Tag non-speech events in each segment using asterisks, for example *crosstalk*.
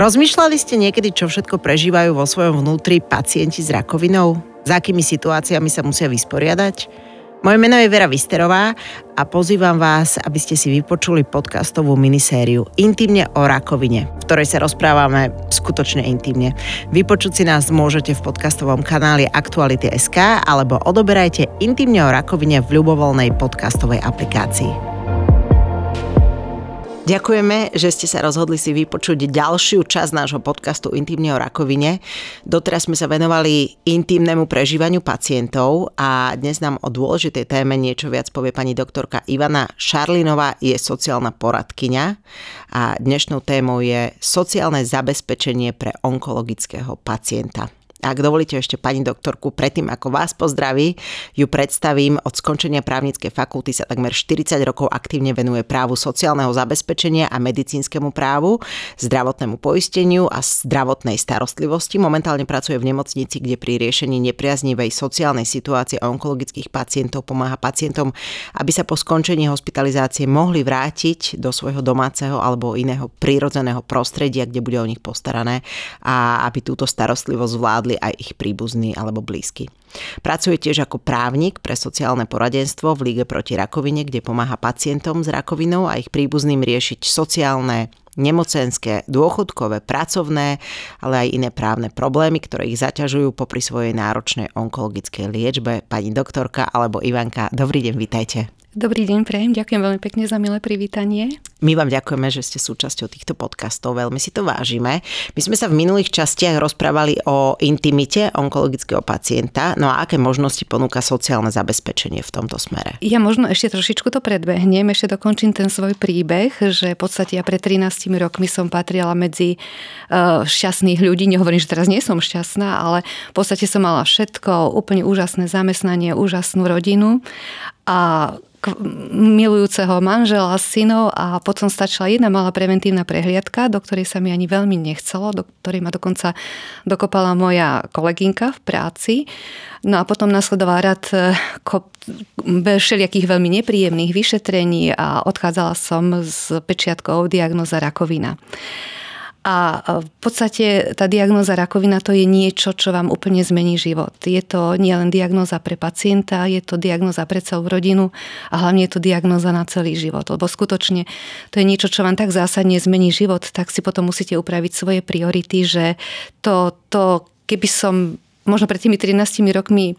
Rozmýšľali ste niekedy, čo všetko prežívajú vo svojom vnútri pacienti s rakovinou? S akými situáciami sa musia vysporiadať? Moje meno je Vera Visterová a pozývam vás, aby ste si vypočuli podcastovú minisériu Intimne o rakovine, v ktorej sa rozprávame skutočne intimne. Vypočuť si nás môžete v podcastovom kanáli Aktuality.sk alebo odoberajte Intimne o rakovine v ľubovoľnej podcastovej aplikácii. Ďakujeme, že ste sa rozhodli si vypočuť ďalšiu časť nášho podcastu Intimne o rakovine. Doteraz sme sa venovali intimnému prežívaniu pacientov a dnes nám o dôležitej téme niečo viac povie pani doktorka Ivana Šarlinová, je sociálna poradkyňa a dnešnou témou je sociálne zabezpečenie pre onkologického pacienta. Ak dovolíte ešte pani doktorku, predtým ako vás pozdraví, ju predstavím. Od skončenia právnickej fakulty sa takmer 40 rokov aktívne venuje právu sociálneho zabezpečenia a medicínskemu právu, zdravotnému poisteniu a zdravotnej starostlivosti. Momentálne pracuje v nemocnici, kde pri riešení nepriaznivej sociálnej situácie onkologických pacientov pomáha pacientom, aby sa po skončení hospitalizácie mohli vrátiť do svojho domáceho alebo iného prírodzeného prostredia, kde bude o nich postarané a aby túto starostlivosť zvládli zvládli aj ich príbuzní alebo blízky. Pracuje tiež ako právnik pre sociálne poradenstvo v Líge proti rakovine, kde pomáha pacientom s rakovinou a ich príbuzným riešiť sociálne, nemocenské, dôchodkové, pracovné, ale aj iné právne problémy, ktoré ich zaťažujú popri svojej náročnej onkologickej liečbe. Pani doktorka alebo Ivanka, dobrý deň, vitajte. Dobrý deň, prejem. Ďakujem veľmi pekne za milé privítanie. My vám ďakujeme, že ste súčasťou týchto podcastov, veľmi si to vážime. My sme sa v minulých častiach rozprávali o intimite onkologického pacienta, no a aké možnosti ponúka sociálne zabezpečenie v tomto smere? Ja možno ešte trošičku to predbehnem, ešte dokončím ten svoj príbeh, že v podstate ja pred 13 rokmi som patrila medzi uh, šťastných ľudí, nehovorím, že teraz nie som šťastná, ale v podstate som mala všetko, úplne úžasné zamestnanie, úžasnú rodinu a milujúceho manžela, synov a potom stačila jedna malá preventívna prehliadka, do ktorej sa mi ani veľmi nechcelo, do ktorej ma dokonca dokopala moja kolegynka v práci. No a potom nasledoval rad eh, všelijakých veľmi nepríjemných vyšetrení a odchádzala som s pečiatkou diagnoza rakovina. A e, v podstate tá diagnoza rakovina to je niečo, čo vám úplne zmení život. Je to nielen diagnoza pre pacienta, je to diagnoza pre celú rodinu a hlavne je to diagnoza na celý život. Lebo skutočne to je niečo, čo vám tak zásadne zmení život, tak si potom musíte upraviť svoje priority, že to, to keby som možno pred tými 13 rokmi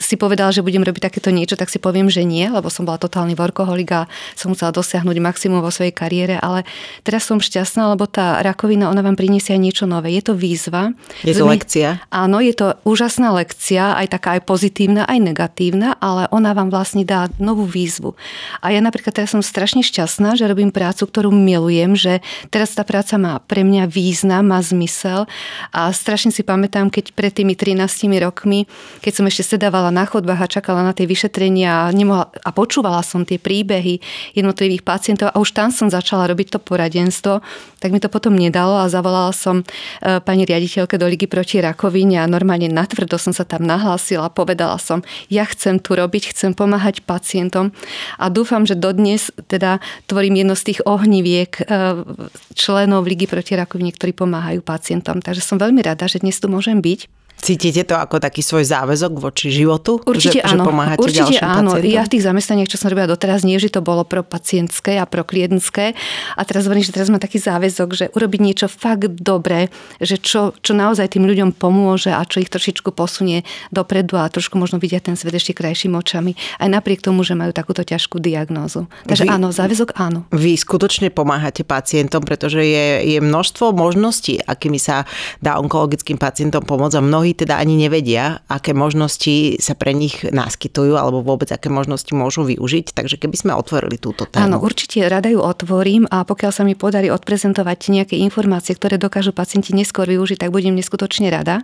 si povedal, že budem robiť takéto niečo, tak si poviem, že nie, lebo som bola totálny workoholik a som musela dosiahnuť maximum vo svojej kariére, ale teraz som šťastná, lebo tá rakovina, ona vám priniesie aj niečo nové. Je to výzva. Je to lekcia. Áno, je to úžasná lekcia, aj taká aj pozitívna, aj negatívna, ale ona vám vlastne dá novú výzvu. A ja napríklad teraz som strašne šťastná, že robím prácu, ktorú milujem, že teraz tá práca má pre mňa význam, má zmysel a strašne si pamätám, keď pred tými 13 rokmi, keď som ešte sedávala na chodbách a čakala na tie vyšetrenia a, nemohla, a počúvala som tie príbehy jednotlivých pacientov a už tam som začala robiť to poradenstvo, tak mi to potom nedalo a zavolala som e, pani riaditeľke do Ligy proti rakovine a normálne natvrdo som sa tam nahlásila, povedala som, ja chcem tu robiť, chcem pomáhať pacientom a dúfam, že dodnes teda tvorím jedno z tých ohniviek e, členov Ligy proti rakovine, ktorí pomáhajú pacientom. Takže som veľmi rada, že dnes tu môžem byť. Cítite to ako taký svoj záväzok voči životu? Určite že, áno. Že pomáhate Určite áno. Pacientom? Ja v tých zamestnaniach, čo som robila doteraz, nie, že to bolo pro pacientské a pro klientské. A teraz hovorím, že teraz mám taký záväzok, že urobiť niečo fakt dobré, že čo, čo naozaj tým ľuďom pomôže a čo ich trošičku posunie dopredu a trošku možno vidia ten svet ešte krajšími očami. Aj napriek tomu, že majú takúto ťažkú diagnózu. Takže vy, áno, záväzok áno. Vy skutočne pomáhate pacientom, pretože je, je množstvo možností, akými sa dá onkologickým pacientom pomôcť a mnohí teda ani nevedia, nevedia, aké možnosti sa pre nich naskytujú alebo vôbec aké možnosti môžu využiť. Takže keby sme otvorili túto tému. Áno, určite rada ju otvorím a pokiaľ sa mi podarí odprezentovať nejaké informácie, ktoré dokážu pacienti neskôr využiť, tak budem neskutočne rada.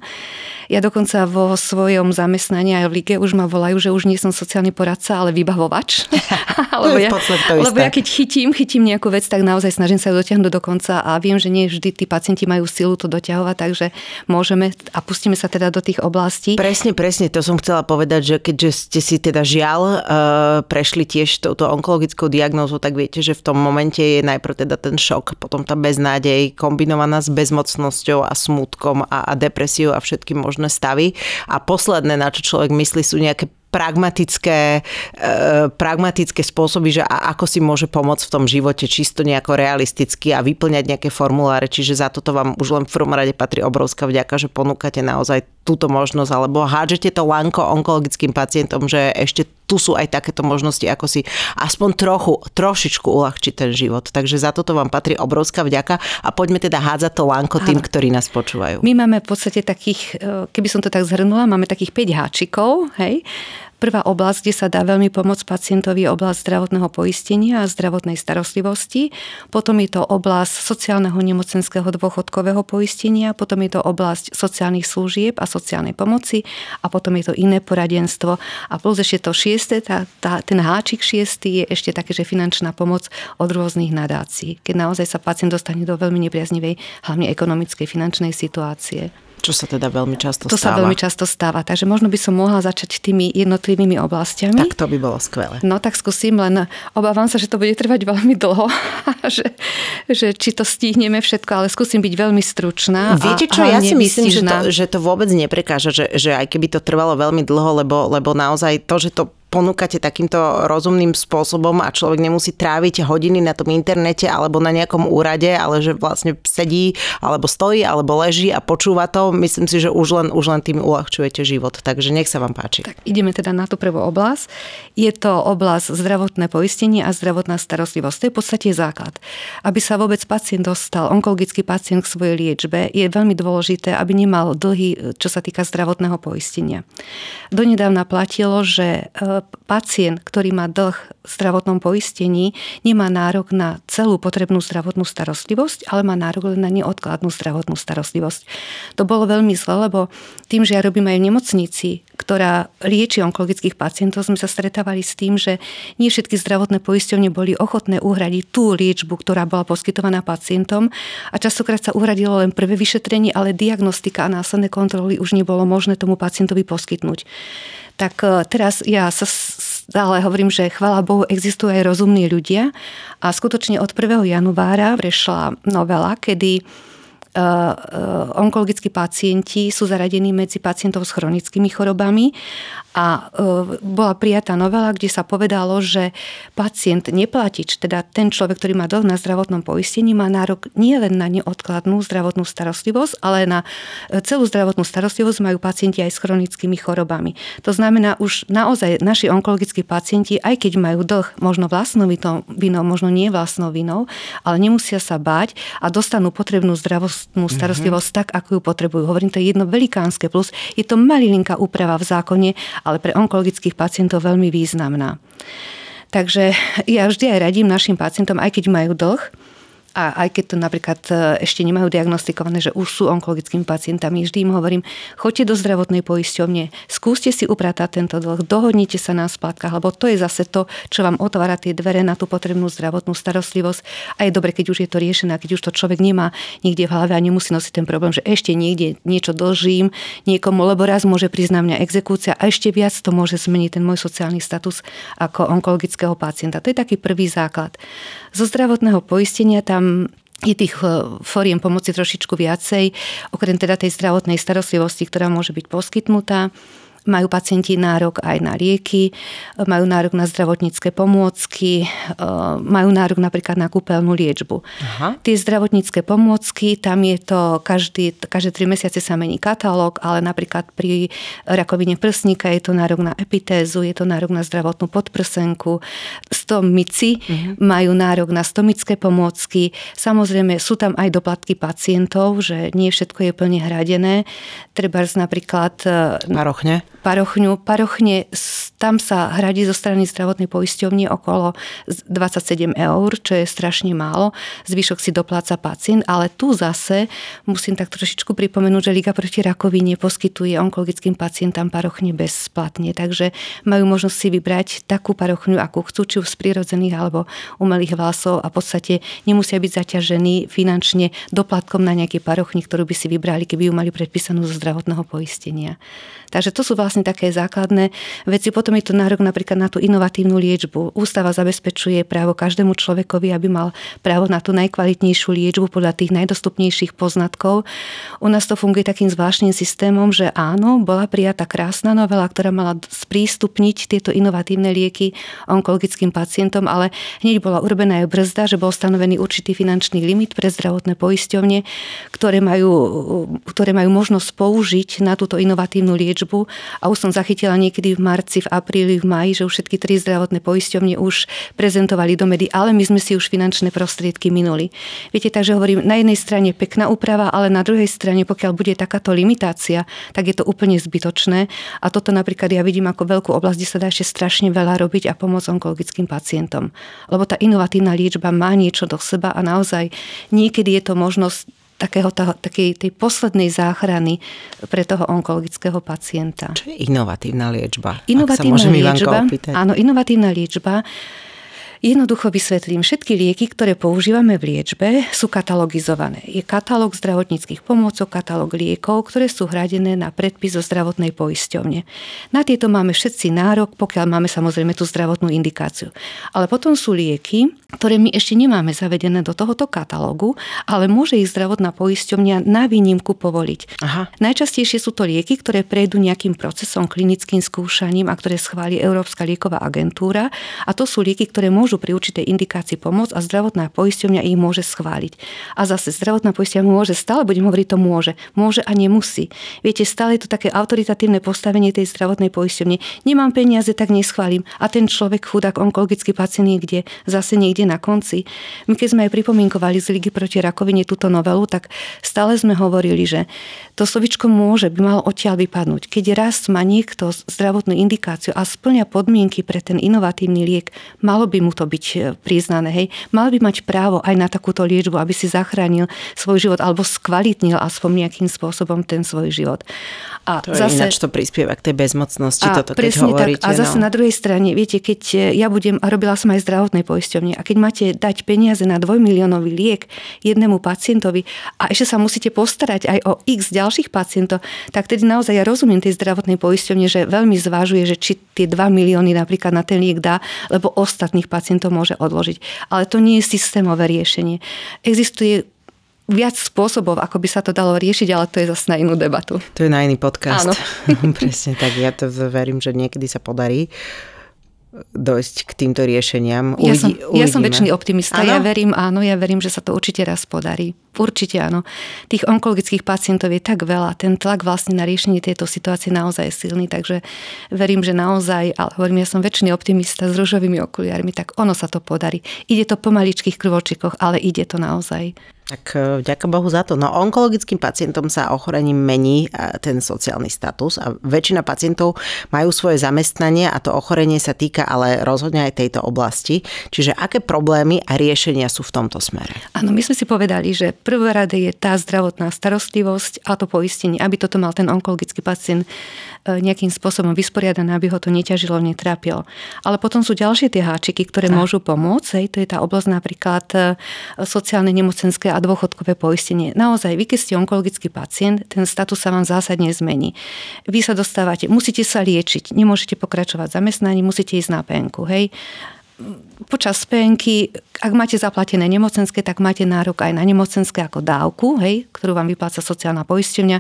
Ja dokonca vo svojom zamestnaní aj v lige už ma volajú, že už nie som sociálny poradca, ale vybavovač. *laughs* *laughs* lebo, ja, lebo ja keď chytím, chytím nejakú vec, tak naozaj snažím sa ju dotiahnuť do konca a viem, že nie vždy tí pacienti majú silu to doťahovať, takže môžeme a pustíme sa teda do tých oblastí. Presne, presne, to som chcela povedať, že keďže ste si teda žiaľ uh, prešli tiež touto onkologickou diagnózou, tak viete, že v tom momente je najprv teda ten šok, potom tá beznádej kombinovaná s bezmocnosťou a smutkom a, a depresiou a všetky možné stavy. A posledné, na čo človek myslí, sú nejaké pragmatické, e, pragmatické spôsoby, že ako si môže pomôcť v tom živote čisto nejako realisticky a vyplňať nejaké formuláre, čiže za toto vám už len v prvom rade patrí obrovská vďaka, že ponúkate naozaj túto možnosť, alebo hádžete to lanko onkologickým pacientom, že ešte tu sú aj takéto možnosti, ako si aspoň trochu, trošičku uľahčiť ten život. Takže za toto vám patrí obrovská vďaka a poďme teda hádzať to lanko tým, ktorí nás počúvajú. My máme v podstate takých, e, keby som to tak zhrnula, máme takých 5 háčikov, hej, Prvá oblasť, kde sa dá veľmi pomôcť pacientovi, je oblasť zdravotného poistenia a zdravotnej starostlivosti. Potom je to oblasť sociálneho nemocenského dôchodkového poistenia, potom je to oblasť sociálnych služieb a sociálnej pomoci a potom je to iné poradenstvo. A plus ešte to šieste, tá, tá, ten háčik šiestý je ešte také, že finančná pomoc od rôznych nadácií, keď naozaj sa pacient dostane do veľmi nepriaznivej, hlavne ekonomickej finančnej situácie. Čo sa teda veľmi často to stáva. To sa veľmi často stáva, takže možno by som mohla začať tými jednotlivými oblastiami. Tak to by bolo skvelé. No tak skúsim, len obávam sa, že to bude trvať veľmi dlho, *laughs* že, že či to stihneme všetko, ale skúsim byť veľmi stručná. Viete čo, ja si myslím, že to, že to vôbec neprekáža, že, že aj keby to trvalo veľmi dlho, lebo, lebo naozaj to, že to ponúkate takýmto rozumným spôsobom a človek nemusí tráviť hodiny na tom internete alebo na nejakom úrade, ale že vlastne sedí alebo stojí alebo leží a počúva to, myslím si, že už len, už len tým uľahčujete život. Takže nech sa vám páči. Tak ideme teda na tú prvú oblasť. Je to oblasť zdravotné poistenie a zdravotná starostlivosť. To je v podstate základ. Aby sa vôbec pacient dostal, onkologický pacient k svojej liečbe, je veľmi dôležité, aby nemal dlhy, čo sa týka zdravotného poistenia. Donedávna platilo, že e, pacient, ktorý má dlh v zdravotnom poistení, nemá nárok na celú potrebnú zdravotnú starostlivosť, ale má nárok len na neodkladnú zdravotnú starostlivosť. To bolo veľmi zle, lebo tým, že ja robím aj v nemocnici, ktorá lieči onkologických pacientov, sme sa stretávali s tým, že nie všetky zdravotné poisťovne boli ochotné uhradiť tú liečbu, ktorá bola poskytovaná pacientom a častokrát sa uhradilo len prvé vyšetrenie, ale diagnostika a následné kontroly už nebolo možné tomu pacientovi poskytnúť tak e, teraz ja sa stále hovorím, že chvála Bohu existujú aj rozumní ľudia a skutočne od 1. januára prešla novela, kedy onkologickí pacienti sú zaradení medzi pacientov s chronickými chorobami a eh, bola prijatá novela, kde sa povedalo, že pacient neplatič, teda ten človek, ktorý má dlh na zdravotnom poistení, má nárok nie len na neodkladnú zdravotnú starostlivosť, ale na celú zdravotnú starostlivosť majú pacienti aj s chronickými chorobami. To znamená, už naozaj naši onkologickí pacienti, aj keď majú dlh možno vlastnou vinou, možno nie vlastnou vinou, ale nemusia sa báť a dostanú potrebnú zdravotnú zdravotnú mhm. starostlivosť mm-hmm. tak, ako ju potrebujú. Hovorím, to je jedno velikánske plus. Je to malilinká úprava v zákone, ale pre onkologických pacientov veľmi významná. Takže ja vždy aj radím našim pacientom, aj keď majú dlh, a aj keď to napríklad e, ešte nemajú diagnostikované, že už sú onkologickými pacientami, vždy im hovorím, choďte do zdravotnej poisťovne, skúste si upratať tento dlh, dohodnite sa na splátkach, lebo to je zase to, čo vám otvára tie dvere na tú potrebnú zdravotnú starostlivosť. A je dobre, keď už je to riešené, keď už to človek nemá niekde v hlave a nemusí nosiť ten problém, že ešte niekde niečo dlžím niekomu, lebo raz môže priznať mňa exekúcia a ešte viac to môže zmeniť ten môj sociálny status ako onkologického pacienta. To je taký prvý základ. Zo zdravotného poistenia tam je tých e, foriem pomoci trošičku viacej, okrem teda tej zdravotnej starostlivosti, ktorá môže byť poskytnutá majú pacienti nárok aj na lieky, majú nárok na zdravotnícke pomôcky, e, majú nárok napríklad na kúpeľnú liečbu. Aha. Tie zdravotnícke pomôcky, tam je to každý, každé tri mesiace sa mení katalóg, ale napríklad pri rakovine prsníka je to nárok na epitézu, je to nárok na zdravotnú podprsenku. Stomici uh-huh. majú nárok na stomické pomôcky. Samozrejme sú tam aj doplatky pacientov, že nie všetko je plne hradené. Treba napríklad... Parochne? Parochňu. Parochne, tam sa hradí zo strany zdravotnej poisťovne okolo 27 eur, čo je strašne málo. Zvyšok si dopláca pacient, ale tu zase musím tak trošičku pripomenúť, že Liga proti rakovine poskytuje onkologickým pacientom parochne bezplatne, takže majú možnosť si vybrať takú parochňu, akú chcú, či už z prírodzených alebo umelých vlasov a v podstate nemusia byť zaťažení finančne doplatkom na nejaké parochni, ktorú by si vybrali, keby ju mali predpísanú zo zdravotného poistenia. Takže to sú vlastne také základné veci. Potom je to nárok napríklad na tú inovatívnu liečbu. Ústava zabezpečuje právo každému človekovi, aby mal právo na tú najkvalitnejšiu liečbu podľa tých najdostupnejších poznatkov. U nás to funguje takým zvláštnym systémom, že áno, bola prijatá krásna novela, ktorá mala sprístupniť tieto inovatívne lieky onkologickým pacientom, ale hneď bola urobená aj brzda, že bol stanovený určitý finančný limit pre zdravotné poisťovne, ktoré majú, ktoré majú možnosť použiť na túto inovatívnu liečbu a už som zachytila niekedy v marci, v apríli, v maji, že už všetky tri zdravotné poisťovne už prezentovali do médií, ale my sme si už finančné prostriedky minuli. Viete, takže hovorím, na jednej strane pekná úprava, ale na druhej strane, pokiaľ bude takáto limitácia, tak je to úplne zbytočné a toto napríklad ja vidím ako veľkú oblasť, kde sa dá ešte strašne veľa robiť a pomôcť onkologickým pacientom. Lebo tá inovatívna liečba má niečo do seba a naozaj niekedy je to možnosť takého, takej tej poslednej záchrany pre toho onkologického pacienta. Čo je inovatívna liečba? Inovatívna liečba, áno, inovatívna liečba Jednoducho vysvetlím, všetky lieky, ktoré používame v liečbe, sú katalogizované. Je katalóg zdravotníckých pomôcok, katalóg liekov, ktoré sú hradené na predpis zo zdravotnej poisťovne. Na tieto máme všetci nárok, pokiaľ máme samozrejme tú zdravotnú indikáciu. Ale potom sú lieky, ktoré my ešte nemáme zavedené do tohoto katalógu, ale môže ich zdravotná poisťovňa na výnimku povoliť. Aha. Najčastejšie sú to lieky, ktoré prejdú nejakým procesom klinickým skúšaním a ktoré schváli Európska lieková agentúra. A to sú lieky, ktoré môžu môžu pri určitej indikácii pomôcť a zdravotná poisťovňa ich môže schváliť. A zase zdravotná poisťovňa môže, stále budem hovoriť, to môže. Môže a nemusí. Viete, stále je to také autoritatívne postavenie tej zdravotnej poisťovne. Nemám peniaze, tak neschválim. A ten človek, chudák, onkologický pacient niekde, zase niekde na konci. My keď sme aj pripomienkovali z Ligy proti rakovine túto novelu, tak stále sme hovorili, že to slovičko môže by malo odtiaľ vypadnúť. Keď raz má niekto zdravotnú indikáciu a splňa podmienky pre ten inovatívny liek, malo by mu to byť e, priznané. Hej. Mal by mať právo aj na takúto liečbu, aby si zachránil svoj život alebo skvalitnil aspoň nejakým spôsobom ten svoj život. A to zase, ináč to prispieva k tej bezmocnosti, a toto keď hovoríte. Tak. A zase no. na druhej strane, viete, keď e, ja budem, a robila som aj zdravotnej poisťovne, a keď máte dať peniaze na dvojmiliónový liek jednému pacientovi a ešte sa musíte postarať aj o x ďalších pacientov, tak tedy naozaj ja rozumiem tej zdravotnej poisťovne, že veľmi zvážuje, že či tie 2 milióny napríklad na ten liek dá, lebo ostatných pacientov môže odložiť. Ale to nie je systémové riešenie. Existuje viac spôsobov, ako by sa to dalo riešiť, ale to je zase na inú debatu. To je na iný podcast. Áno. *laughs* Presne tak, ja to verím, že niekedy sa podarí dojsť k týmto riešeniam. Uvidí, ja, som, ja som väčšiný optimista. Ano? Ja verím, áno, ja verím, že sa to určite raz podarí. Určite áno. Tých onkologických pacientov je tak veľa, ten tlak vlastne na riešenie tejto situácie naozaj je silný, takže verím, že naozaj, ale hovorím, ja som väčšiný optimista s ružovými okuliarmi, tak ono sa to podarí. Ide to po maličkých krvočikoch, ale ide to naozaj. Tak e, ďakujem Bohu za to. No onkologickým pacientom sa ochorením mení e, ten sociálny status a väčšina pacientov majú svoje zamestnanie a to ochorenie sa týka ale rozhodne aj tejto oblasti. Čiže aké problémy a riešenia sú v tomto smere? Áno, my sme si povedali, že prvé rade je tá zdravotná starostlivosť a to poistenie, aby toto mal ten onkologický pacient e, nejakým spôsobom vysporiadané, aby ho to neťažilo, netrápilo. Ale potom sú ďalšie tie háčiky, ktoré a. môžu pomôcť. Hej, to je tá oblasť napríklad sociálne nemocenské a dôchodkové poistenie. Naozaj, vy keď ste onkologický pacient, ten status sa vám zásadne zmení. Vy sa dostávate, musíte sa liečiť, nemôžete pokračovať zamestnaní, musíte ísť na penku, hej počas penky, ak máte zaplatené nemocenské, tak máte nárok aj na nemocenské ako dávku, hej, ktorú vám vypláca sociálna poisťovňa.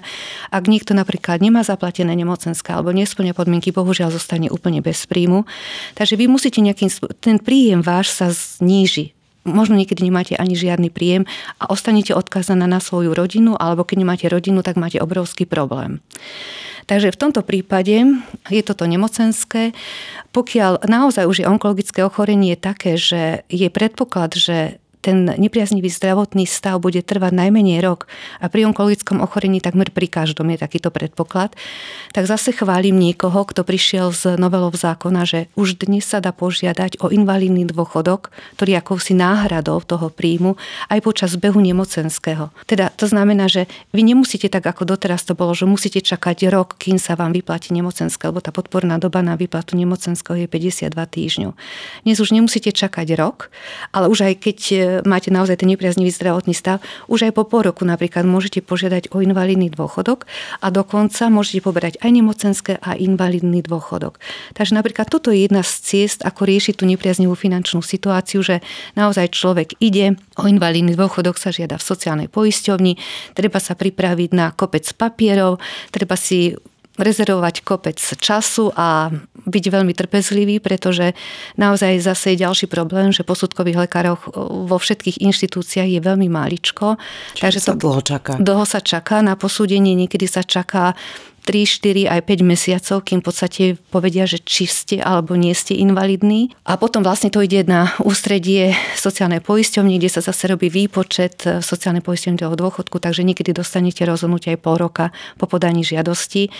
Ak niekto napríklad nemá zaplatené nemocenské alebo nesplňa podmienky, bohužiaľ zostane úplne bez príjmu. Takže vy musíte nejakým, ten príjem váš sa zníži možno niekedy nemáte ani žiadny príjem a ostanete odkázaná na svoju rodinu, alebo keď nemáte rodinu, tak máte obrovský problém. Takže v tomto prípade je toto nemocenské. Pokiaľ naozaj už je onkologické ochorenie také, že je predpoklad, že ten nepriaznivý zdravotný stav bude trvať najmenej rok a pri onkologickom ochorení takmer pri každom je takýto predpoklad, tak zase chválim niekoho, kto prišiel z novelov zákona, že už dnes sa dá požiadať o invalidný dôchodok, ktorý akousi náhradou toho príjmu aj počas behu nemocenského. Teda to znamená, že vy nemusíte tak, ako doteraz to bolo, že musíte čakať rok, kým sa vám vyplatí nemocenské, lebo tá podporná doba na výplatu nemocenského je 52 týždňov. Dnes už nemusíte čakať rok, ale už aj keď e, máte naozaj ten nepriaznivý zdravotný stav, už aj po pol roku napríklad môžete požiadať o invalidný dôchodok a dokonca môžete poberať aj nemocenské a invalidný dôchodok. Takže napríklad toto je jedna z ciest, ako riešiť tú nepriaznivú finančnú situáciu, že naozaj človek ide, o invalidný dôchodok sa žiada v sociálnej poisťovni, treba sa pripraviť na kopec papierov, treba si rezervovať kopec času a byť veľmi trpezlivý, pretože naozaj zase je ďalší problém, že posudkových lekárov vo všetkých inštitúciách je veľmi maličko. Čiže takže sa to dlho čaká. Dlho sa čaká na posúdenie, niekedy sa čaká 3, 4 aj 5 mesiacov, kým v podstate povedia, že či ste alebo nie ste invalidní. A potom vlastne to ide na ústredie sociálnej poisťovne, kde sa zase robí výpočet sociálnej poisťovne toho dôchodku, takže niekedy dostanete rozhodnutie aj pol roka po podaní žiadosti.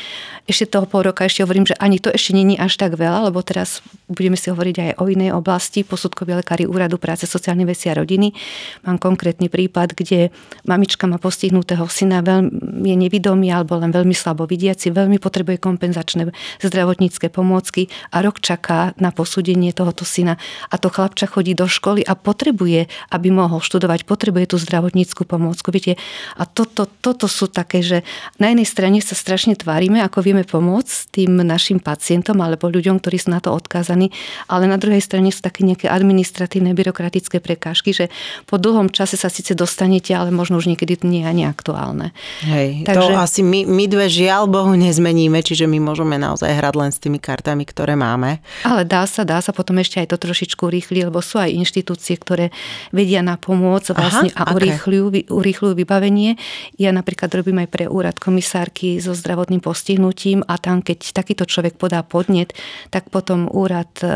Ešte toho pol roka ešte hovorím, že ani to ešte není až tak veľa, lebo teraz budeme si hovoriť aj o inej oblasti, posudkoví lekári úradu práce, sociálnej veci a rodiny. Mám konkrétny prípad, kde mamička má postihnutého syna, veľmi, je nevidomý alebo len veľmi slabo vidia si veľmi potrebuje kompenzačné zdravotnícke pomôcky a rok čaká na posúdenie tohoto syna. A to chlapča chodí do školy a potrebuje, aby mohol študovať, potrebuje tú zdravotníckú pomôcku. Viete, a toto, toto sú také, že na jednej strane sa strašne tvárime, ako vieme pomôcť tým našim pacientom alebo ľuďom, ktorí sú na to odkázaní, ale na druhej strane sú také nejaké administratívne, byrokratické prekážky, že po dlhom čase sa síce dostanete, ale možno už niekedy to nie je ani aktuálne. Hej, Takže... to asi my, my dve žiaľ Bohu nezmeníme, čiže my môžeme naozaj hrať len s tými kartami, ktoré máme. Ale dá sa, dá sa potom ešte aj to trošičku urýchliť, lebo sú aj inštitúcie, ktoré vedia na pomôcť vlastne Aha, a urýchľujú, urýchľujú vybavenie. Ja napríklad robím aj pre úrad komisárky so zdravotným postihnutím a tam, keď takýto človek podá podnet, tak potom úrad e,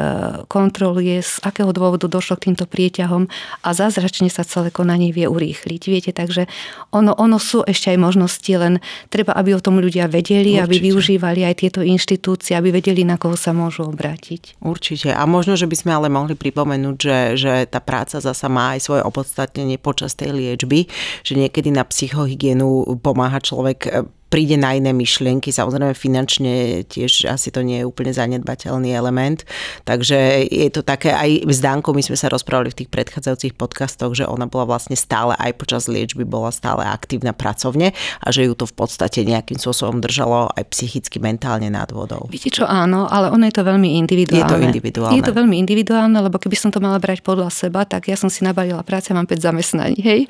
kontroluje, z akého dôvodu došlo k týmto prieťahom a zázračne sa celé konanie vie urýchliť. Viete, takže ono, ono sú ešte aj možnosti, len treba, aby o tom ľudia vedeli vedeli, Určite. aby využívali aj tieto inštitúcie, aby vedeli, na koho sa môžu obrátiť. Určite. A možno, že by sme ale mohli pripomenúť, že, že tá práca zasa má aj svoje opodstatnenie počas tej liečby, že niekedy na psychohygienu pomáha človek príde na iné myšlienky. Samozrejme finančne tiež asi to nie je úplne zanedbateľný element. Takže je to také aj s Dankou, my sme sa rozprávali v tých predchádzajúcich podcastoch, že ona bola vlastne stále aj počas liečby bola stále aktívna pracovne a že ju to v podstate nejakým spôsobom držalo aj psychicky, mentálne nad vodou. Viete čo, áno, ale ono je to veľmi individuálne. Je to individuálne. Je to veľmi individuálne, lebo keby som to mala brať podľa seba, tak ja som si nabalila práce, mám 5 zamestnaní, hej.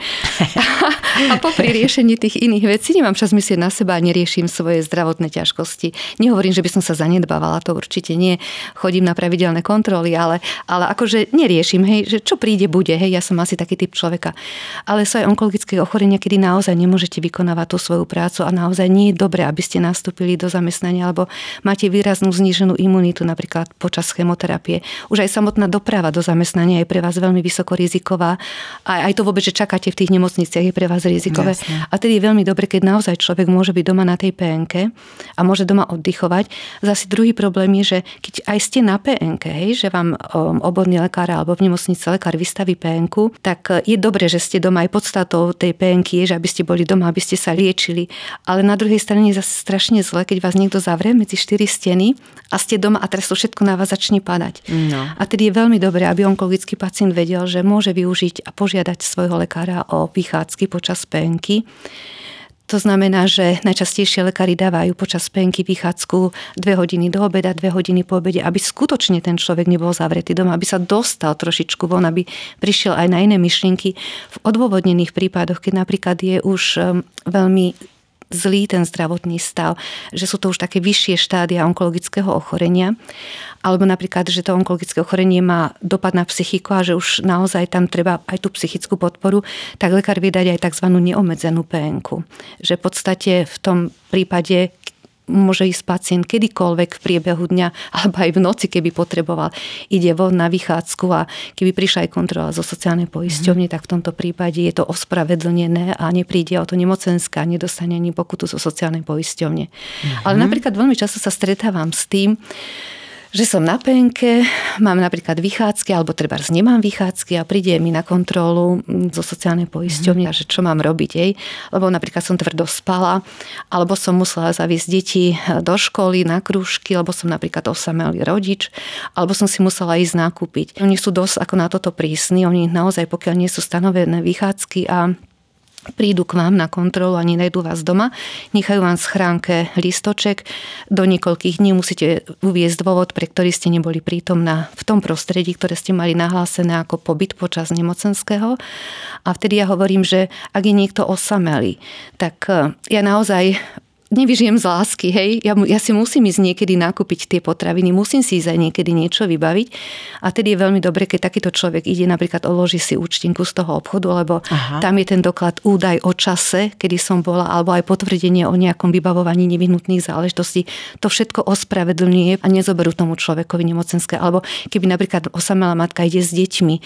*laughs* a popri riešení tých iných vecí nemám čas myslieť na seba seba neriešim svoje zdravotné ťažkosti. Nehovorím, že by som sa zanedbávala, to určite nie. Chodím na pravidelné kontroly, ale, ale akože neriešim, hej, že čo príde, bude, hej, ja som asi taký typ človeka. Ale sú aj onkologické ochorenia, kedy naozaj nemôžete vykonávať tú svoju prácu a naozaj nie je dobré, aby ste nastúpili do zamestnania, alebo máte výraznú zníženú imunitu napríklad počas chemoterapie. Už aj samotná doprava do zamestnania je pre vás veľmi vysoko riziková. A aj to vôbec, že čakáte v tých nemocniciach je pre vás rizikové. Jasne. A tedy je veľmi dobre, keď naozaj človek môže byť byť doma na tej PNK a môže doma oddychovať. Zase druhý problém je, že keď aj ste na PNK, hej, že vám um, obodný lekár alebo v nemocnici lekár vystaví PNK, tak je dobre, že ste doma. Aj podstatou tej PNK je, že aby ste boli doma, aby ste sa liečili. Ale na druhej strane je zase strašne zle, keď vás niekto zavrie medzi štyri steny a ste doma a teraz to všetko na vás začne padať. No. A tedy je veľmi dobré, aby onkologický pacient vedel, že môže využiť a požiadať svojho lekára o vychádzky počas PNK. To znamená, že najčastejšie lekári dávajú počas penky vychádzku dve hodiny do obeda, dve hodiny po obede, aby skutočne ten človek nebol zavretý doma, aby sa dostal trošičku von, aby prišiel aj na iné myšlienky. V odôvodnených prípadoch, keď napríklad je už um, veľmi zlý ten zdravotný stav, že sú to už také vyššie štádia onkologického ochorenia, alebo napríklad, že to onkologické ochorenie má dopad na psychiku a že už naozaj tam treba aj tú psychickú podporu, tak lekár vie dať aj tzv. neomedzenú PNK. Že v podstate v tom prípade môže ísť pacient kedykoľvek v priebehu dňa *laughs* alebo aj v noci, keby potreboval. Ide von na vychádzku a keby prišla aj kontrola zo sociálnej poisťovne, mm. tak v tomto prípade je to ospravedlnené a nepríde o to nemocenská, nedostane ani pokutu zo sociálnej poisťovne. Mm. Ale napríklad veľmi často sa stretávam s tým, že som na penke, mám napríklad vychádzky, alebo treba nemám vychádzky a príde mi na kontrolu mm, zo sociálnej poisťovne, mm. že čo mám robiť jej, lebo napríklad som tvrdo spala, alebo som musela zaviesť deti do školy, na krúžky, alebo som napríklad osamelý rodič, alebo som si musela ísť nakúpiť. Oni sú dosť ako na toto prísni, oni naozaj, pokiaľ nie sú stanovené vychádzky a prídu k vám na kontrolu a nenajdú vás doma, nechajú vám schránke listoček, do niekoľkých dní musíte uviezť dôvod, pre ktorý ste neboli prítomná v tom prostredí, ktoré ste mali nahlásené ako pobyt počas nemocenského. A vtedy ja hovorím, že ak je niekto osamelý, tak eh, ja naozaj nevyžijem z lásky, hej, ja, ja si musím ísť niekedy nakúpiť tie potraviny, musím si ísť aj niekedy niečo vybaviť a tedy je veľmi dobre, keď takýto človek ide napríklad oloží si účtenku z toho obchodu, lebo Aha. tam je ten doklad údaj o čase, kedy som bola, alebo aj potvrdenie o nejakom vybavovaní nevyhnutných záležitostí. To všetko ospravedlňuje a nezoberú tomu človekovi nemocenské. Alebo keby napríklad osamelá matka ide s deťmi e,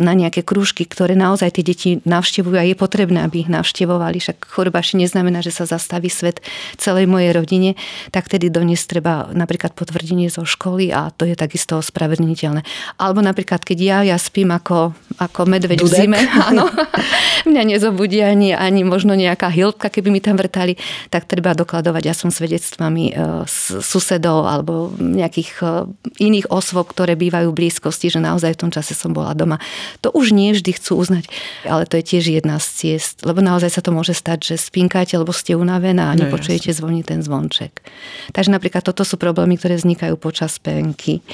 na nejaké krúžky, ktoré naozaj tie deti navštevujú a je potrebné, aby ich navštevovali. Však choroba neznamená, že sa zastaví svet celej mojej rodine, tak tedy doniesť treba napríklad potvrdenie zo školy a to je takisto spravedlniteľné. Alebo napríklad, keď ja, ja spím ako, ako medveď Dudek. v zime, *laughs* áno, *laughs* mňa nezobudí ani, ani možno nejaká hiltka, keby mi tam vrtali, tak treba dokladovať, ja som svedectvami e, susedov alebo nejakých e, iných osôb, ktoré bývajú v blízkosti, že naozaj v tom čase som bola doma. To už nie vždy chcú uznať, ale to je tiež jedna z ciest, lebo naozaj sa to môže stať, že spínkáte, lebo ste unavená a nepočujete počujete zvoní ten zvonček. Takže napríklad toto sú problémy, ktoré vznikajú počas penky.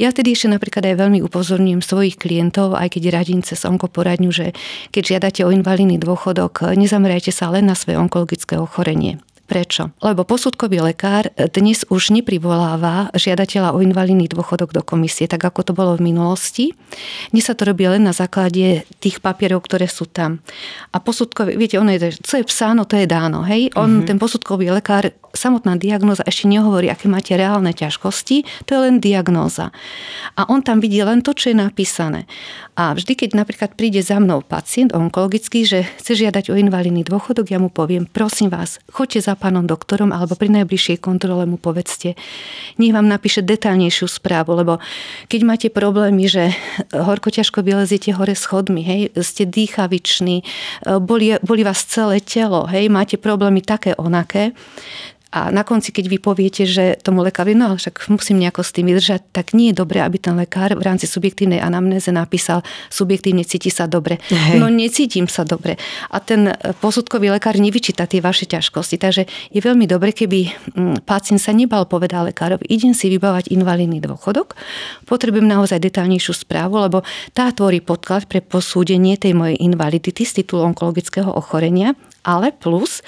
Ja tedy ešte napríklad aj veľmi upozorňujem svojich klientov, aj keď radím cez onkoporadňu, že keď žiadate o invalidný dôchodok, nezamerajte sa len na svoje onkologické ochorenie. Prečo? Lebo posudkový lekár dnes už neprivoláva žiadateľa o invalidný dôchodok do komisie, tak ako to bolo v minulosti. Dnes sa to robí len na základe tých papierov, ktoré sú tam. A posudkový, viete, ono je, co je psáno, to je dáno. Hej? On, mm-hmm. ten posudkový lekár, samotná diagnóza ešte nehovorí, aké máte reálne ťažkosti, to je len diagnóza. A on tam vidí len to, čo je napísané. A vždy, keď napríklad príde za mnou pacient onkologický, že chce žiadať o invalidný dôchodok, ja mu poviem, prosím vás, choďte za pánom doktorom alebo pri najbližšej kontrole mu povedzte, nech vám napíše detálnejšiu správu, lebo keď máte problémy, že horko ťažko vyleziete hore schodmi, hej, ste dýchaviční, boli, boli vás celé telo, hej, máte problémy také onaké, a na konci, keď vy poviete, že tomu lekárovi, no ale však musím nejako s tým vydržať, tak nie je dobré, aby ten lekár v rámci subjektívnej anamnéze napísal, subjektívne cíti sa dobre. Hej. No necítim sa dobre. A ten posudkový lekár nevyčíta tie vaše ťažkosti. Takže je veľmi dobre, keby mm, pacient sa nebal povedať lekárovi, idem si vybávať invalidný dôchodok, potrebujem naozaj detálnejšiu správu, lebo tá tvorí podklad pre posúdenie tej mojej invalidity z titulu onkologického ochorenia ale plus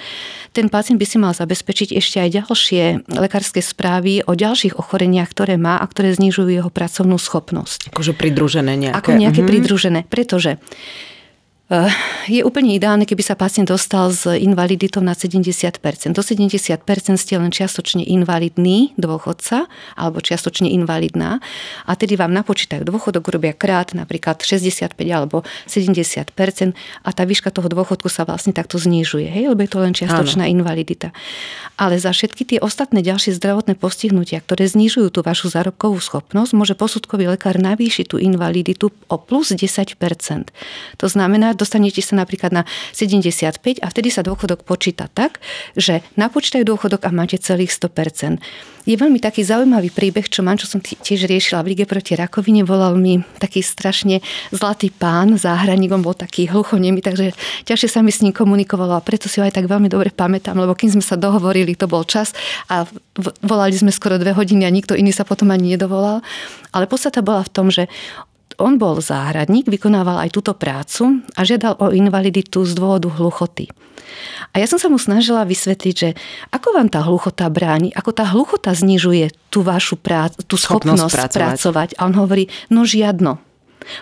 ten pacient by si mal zabezpečiť ešte aj ďalšie lekárske správy o ďalších ochoreniach, ktoré má a ktoré znižujú jeho pracovnú schopnosť. Akože pridružené nejaké. Ako nejaké mm-hmm. pridružené, pretože je úplne ideálne, keby sa pacient dostal s invaliditou na 70%. Do 70% ste len čiastočne invalidný dôchodca alebo čiastočne invalidná a tedy vám napočítajú dôchodok, robia krát napríklad 65 alebo 70% a tá výška toho dôchodku sa vlastne takto znižuje, hej, lebo je to len čiastočná ano. invalidita. Ale za všetky tie ostatné ďalšie zdravotné postihnutia, ktoré znižujú tú vašu zárobkovú schopnosť, môže posudkový lekár navýšiť tú invaliditu o plus 10%. To znamená, dostanete sa napríklad na 75 a vtedy sa dôchodok počíta tak, že napočítajú dôchodok a máte celých 100%. Je veľmi taký zaujímavý príbeh, čo mám, čo som tiež riešila v Lige proti rakovine. Volal mi taký strašne zlatý pán, záhraník, on bol taký hluchonemý, takže ťažšie sa mi s ním komunikovalo a preto si ho aj tak veľmi dobre pamätám, lebo kým sme sa dohovorili, to bol čas a volali sme skoro dve hodiny a nikto iný sa potom ani nedovolal. Ale podstata bola v tom, že on bol záhradník, vykonával aj túto prácu a žiadal o invaliditu z dôvodu hluchoty. A ja som sa mu snažila vysvetliť, že ako vám tá hluchota bráni, ako tá hluchota znižuje tú vašu prácu, tú schopnosť, schopnosť pracovať. pracovať. A on hovorí, no žiadno.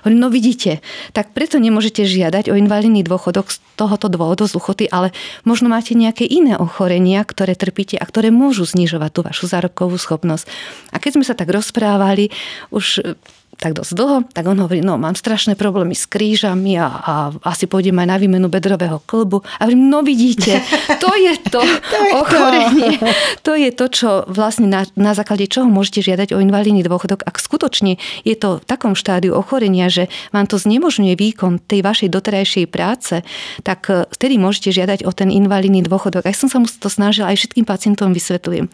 Hovorím, no vidíte, tak preto nemôžete žiadať o invalidný dôchodok z tohoto dôvodu z uchoty, ale možno máte nejaké iné ochorenia, ktoré trpíte a ktoré môžu znižovať tú vašu zárobkovú schopnosť. A keď sme sa tak rozprávali, už tak dosť dlho, tak on hovorí, no mám strašné problémy s krížami a, a asi pôjdem aj na výmenu bedrového klbu. A hovorím, no vidíte, to je to, *laughs* to je ochorenie. To. to je to, čo vlastne na, na základe čoho môžete žiadať o invalidný dôchodok. Ak skutočne je to v takom štádiu ochorenia, že vám to znemožňuje výkon tej vašej doterajšej práce, tak e, vtedy môžete žiadať o ten invalidný dôchodok. Aj som sa mu to snažila, aj všetkým pacientom vysvetľujem.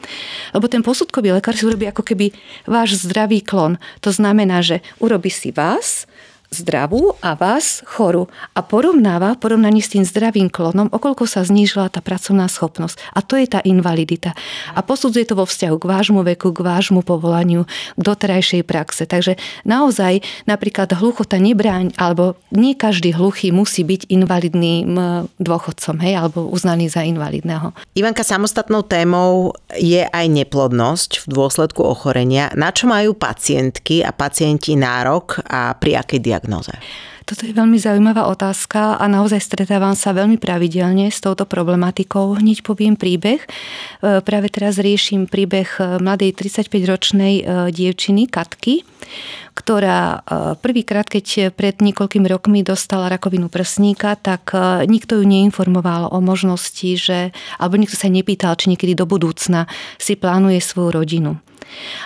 Lebo ten posudkový lekár si urobí ako keby váš zdravý klon. To znamená, že že urobí si vás, zdravú a vás chorú a porovnáva v porovnaní s tým zdravým klonom, okolko sa znížila tá pracovná schopnosť. A to je tá invalidita. A posudzuje to vo vzťahu k vášmu veku, k vášmu povolaniu, k doterajšej praxe. Takže naozaj napríklad hluchota nebráň, alebo nie každý hluchý musí byť invalidným dôchodcom, hej, alebo uznaný za invalidného. Ivanka, samostatnou témou je aj neplodnosť v dôsledku ochorenia. Na čo majú pacientky a pacienti nárok a pri akej diagnoze? Toto je veľmi zaujímavá otázka a naozaj stretávam sa veľmi pravidelne s touto problematikou. Hneď poviem príbeh. E, práve teraz riešim príbeh e, mladej 35-ročnej e, dievčiny Katky, ktorá prvýkrát, keď pred niekoľkými rokmi dostala rakovinu prsníka, tak nikto ju neinformoval o možnosti, že, alebo nikto sa nepýtal, či niekedy do budúcna si plánuje svoju rodinu.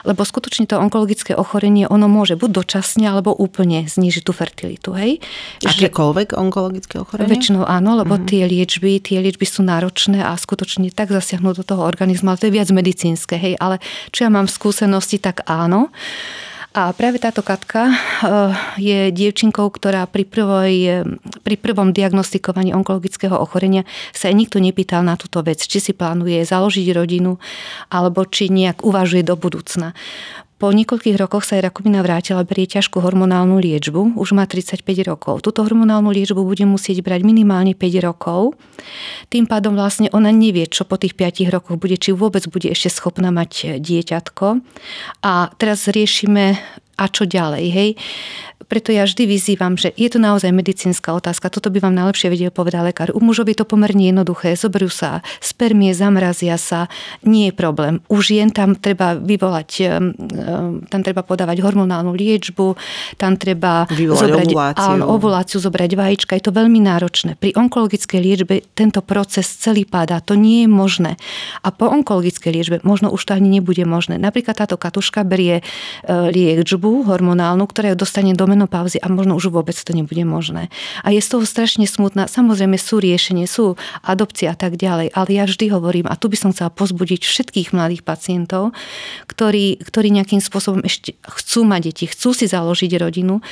Lebo skutočne to onkologické ochorenie, ono môže buď dočasne, alebo úplne znižiť tú fertilitu. Hej? Akékoľvek onkologické ochorenie? Väčšinou áno, lebo mm-hmm. tie liečby, tie liečby sú náročné a skutočne tak zasiahnu do toho organizmu, ale to je viac medicínske. Hej? Ale čo ja mám skúsenosti, tak áno. A práve táto Katka eh, je dievčinkou, ktorá pri, prvoj, pri prvom diagnostikovaní onkologického ochorenia sa aj nikto nepýtal na túto vec, či si plánuje založiť rodinu, alebo či nejak uvažuje do budúcna. Po niekoľkých rokoch sa aj rakovina vrátila, berie ťažkú hormonálnu liečbu, už má 35 rokov. Túto hormonálnu liečbu bude musieť brať minimálne 5 rokov. Tým pádom vlastne ona nevie, čo po tých 5 rokoch bude, či vôbec bude ešte schopná mať dieťatko. A teraz riešime a čo ďalej, hej preto ja vždy vyzývam, že je to naozaj medicínska otázka. Toto by vám najlepšie vedel povedať lekár. U mužov je to pomerne jednoduché. Zoberú sa spermie, zamrazia sa, nie je problém. U žien tam treba vyvolať, tam treba podávať hormonálnu liečbu, tam treba vyvolať zobrať ovuláciu. Áno, ovuláciu, zobrať vajíčka. Je to veľmi náročné. Pri onkologickej liečbe tento proces celý padá. To nie je možné. A po onkologickej liečbe možno už to ani nebude možné. Napríklad táto katuška berie e, liečbu hormonálnu, ktorá ju dostane do menopauzy a možno už vôbec to nebude možné. A je z toho strašne smutná. Samozrejme sú riešenie, sú adopcia a tak ďalej, ale ja vždy hovorím, a tu by som chcela pozbudiť všetkých mladých pacientov, ktorí, ktorí nejakým spôsobom ešte chcú mať deti, chcú si založiť rodinu,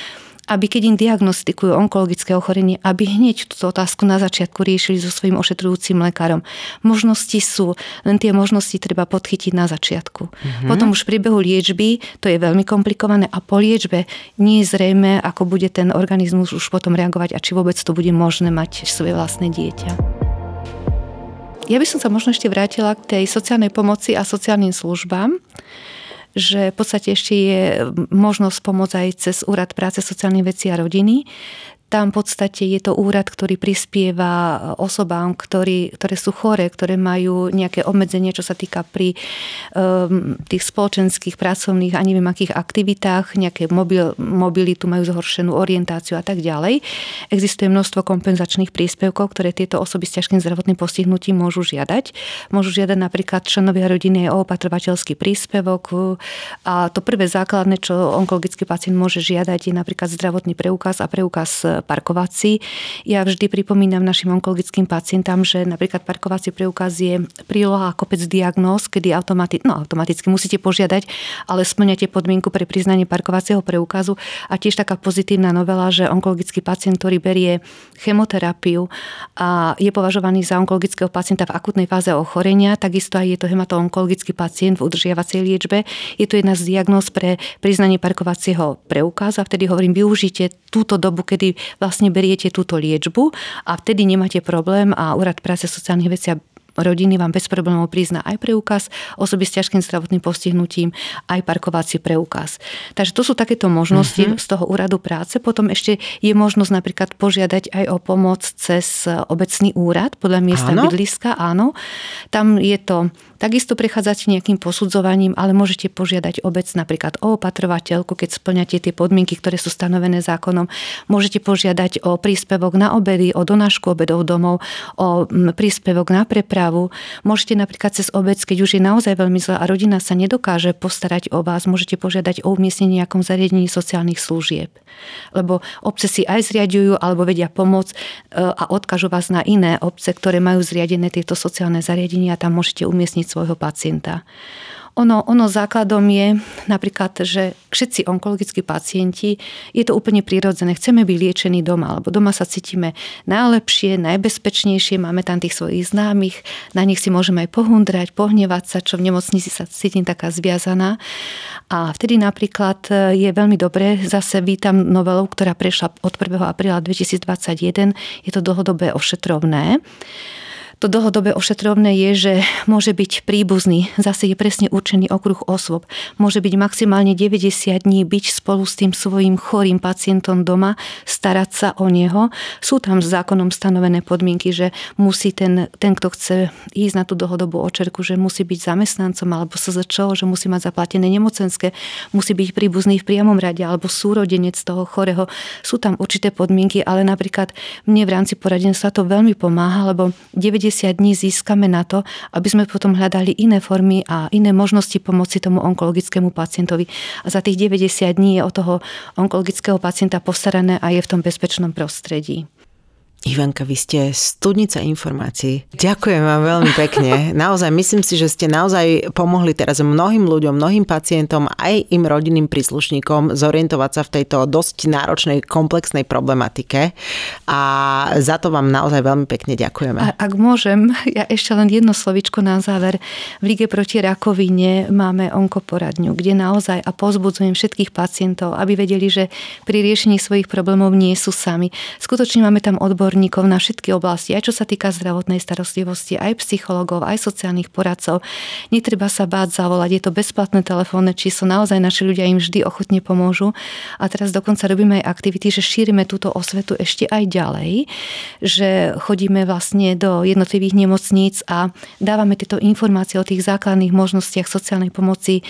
aby keď im diagnostikujú onkologické ochorenie, aby hneď túto otázku na začiatku riešili so svojím ošetrujúcim lekárom. Možnosti sú, len tie možnosti treba podchytiť na začiatku. Mm-hmm. Potom už v priebehu liečby to je veľmi komplikované a po liečbe nie je zrejme, ako bude ten organizmus už potom reagovať a či vôbec to bude možné mať svoje vlastné dieťa. Ja by som sa možno ešte vrátila k tej sociálnej pomoci a sociálnym službám že v podstate ešte je možnosť pomôcť aj cez Úrad práce, sociálnych vecí a rodiny. Tam v podstate je to úrad, ktorý prispieva osobám, ktorý, ktoré sú chore, ktoré majú nejaké obmedzenie, čo sa týka pri um, tých spoločenských, pracovných a neviem akých aktivitách, nejaké mobil, mobilitu, majú zhoršenú orientáciu a tak ďalej. Existuje množstvo kompenzačných príspevkov, ktoré tieto osoby s ťažkým zdravotným postihnutím môžu žiadať. Môžu žiadať napríklad členovia rodiny o opatrovateľský príspevok a to prvé základné, čo onkologický pacient môže žiadať, je napríklad zdravotný preukaz a preukaz parkovací. Ja vždy pripomínam našim onkologickým pacientám, že napríklad parkovací preukaz je príloha kopec diagnóz, kedy automati- no, automaticky musíte požiadať, ale splňate podmienku pre priznanie parkovacieho preukazu a tiež taká pozitívna novela, že onkologický pacient, ktorý berie chemoterapiu a je považovaný za onkologického pacienta v akutnej fáze ochorenia, takisto aj je to hematoonkologický pacient v udržiavacej liečbe. Je to jedna z diagnóz pre priznanie parkovacieho preukazu a vtedy hovorím, využite túto dobu, kedy vlastne beriete túto liečbu a vtedy nemáte problém a Úrad práce sociálnych vecí a rodiny vám bez problémov prizná aj preukaz osoby s ťažkým zdravotným postihnutím, aj parkovací preukaz. Takže to sú takéto možnosti mm-hmm. z toho úradu práce. Potom ešte je možnosť napríklad požiadať aj o pomoc cez obecný úrad podľa miesta áno? bydliska. Áno. Tam je to Takisto prechádzate nejakým posudzovaním, ale môžete požiadať obec napríklad o opatrovateľku, keď splňate tie podmienky, ktoré sú stanovené zákonom. Môžete požiadať o príspevok na obedy, o donášku obedov domov, o príspevok na prepravu. Môžete napríklad cez obec, keď už je naozaj veľmi zlá a rodina sa nedokáže postarať o vás, môžete požiadať o umiestnenie nejakom zariadení sociálnych služieb. Lebo obce si aj zriadujú alebo vedia pomôcť e, a odkážu vás na iné obce, ktoré majú zriadené tieto sociálne zariadenia a tam môžete umiestniť svojho pacienta. Ono, ono základom je napríklad, že všetci onkologickí pacienti, je to úplne prirodzené, chceme byť liečení doma, alebo doma sa cítime najlepšie, najbezpečnejšie, máme tam tých svojich známych, na nich si môžeme aj pohundrať, pohnevať sa, čo v nemocnici sa cítim taká zviazaná. A vtedy napríklad e, je veľmi dobré, zase vítam novelu, ktorá prešla od 1. apríla 2021, je to dlhodobé ošetrovné to dlhodobé ošetrovné je, že môže byť príbuzný, zase je presne určený okruh osôb. Môže byť maximálne 90 dní byť spolu s tým svojim chorým pacientom doma, starať sa o neho. Sú tam s zákonom stanovené podmienky, že musí ten, ten kto chce ísť na tú dlhodobú očerku, že musí byť zamestnancom alebo SZČO, že musí mať zaplatené nemocenské, musí byť príbuzný v priamom rade alebo súrodenec toho chorého. Sú tam určité podmienky, ale napríklad mne v rámci poradenstva to veľmi pomáha, lebo 90 90 dní získame na to, aby sme potom hľadali iné formy a iné možnosti pomoci tomu onkologickému pacientovi. A za tých 90 dní je o toho onkologického pacienta postarané a je v tom bezpečnom prostredí. Ivanka, vy ste studnica informácií. Ďakujem vám veľmi pekne. *laughs* Naozaj, myslím si, že ste naozaj pomohli teraz mnohým ľuďom, mnohým pacientom, aj im rodinným príslušníkom zorientovať sa v tejto dosť náročnej, komplexnej problematike. A za to vám naozaj veľmi pekne ďakujeme. A ak môžem, ja ešte len jedno slovičko na záver. V Lige proti rakovine máme onkoporadňu, kde naozaj a pozbudzujem všetkých pacientov, aby vedeli, že pri riešení svojich problémov nie sú sami. Skutočne máme tam odbor odborníkov na všetky oblasti, aj čo sa týka zdravotnej starostlivosti, aj psychologov, aj sociálnych poradcov. Netreba sa báť zavolať, je to bezplatné telefónne číslo, naozaj naši ľudia im vždy ochotne pomôžu. A teraz dokonca robíme aj aktivity, že šírime túto osvetu ešte aj ďalej, že chodíme vlastne do jednotlivých nemocníc a dávame tieto informácie o tých základných možnostiach sociálnej pomoci e,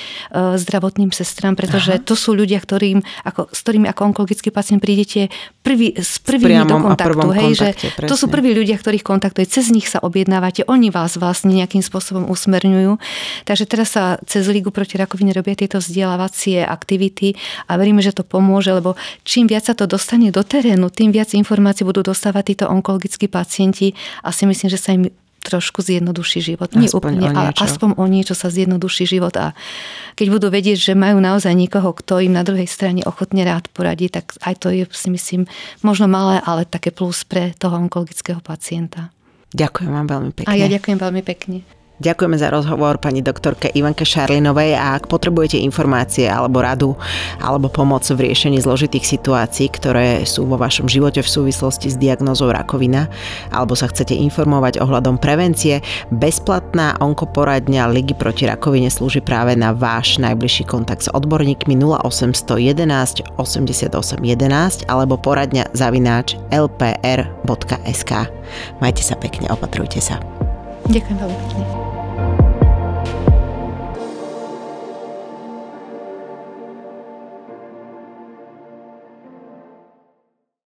zdravotným sestram, pretože Aha. to sú ľudia, ktorým, ako, s ktorými ako onkologický pacient prídete prvý, s prvými do kontaktu. Hej, že presne. to sú prví ľudia, ktorých kontaktuje, cez nich sa objednávate, oni vás vlastne nejakým spôsobom usmerňujú. Takže teraz sa cez Ligu proti rakovine robia tieto vzdelávacie aktivity a veríme, že to pomôže, lebo čím viac sa to dostane do terénu, tým viac informácií budú dostávať títo onkologickí pacienti a si myslím, že sa im trošku zjednoduší život. Nie aspoň úplne, ale aspoň o niečo sa zjednoduší život a keď budú vedieť, že majú naozaj niekoho, kto im na druhej strane ochotne rád poradí, tak aj to je si myslím možno malé, ale také plus pre toho onkologického pacienta. Ďakujem vám veľmi pekne. A ja ďakujem veľmi pekne. Ďakujeme za rozhovor pani doktorke Ivanke Šarlinovej a ak potrebujete informácie alebo radu alebo pomoc v riešení zložitých situácií, ktoré sú vo vašom živote v súvislosti s diagnózou rakovina alebo sa chcete informovať ohľadom prevencie, bezplatná onkoporadňa Ligy proti rakovine slúži práve na váš najbližší kontakt s odborníkmi 0811 88 11 alebo poradňa zavináč lpr.sk. Majte sa pekne, opatrujte sa. Ďakujem veľmi pekne.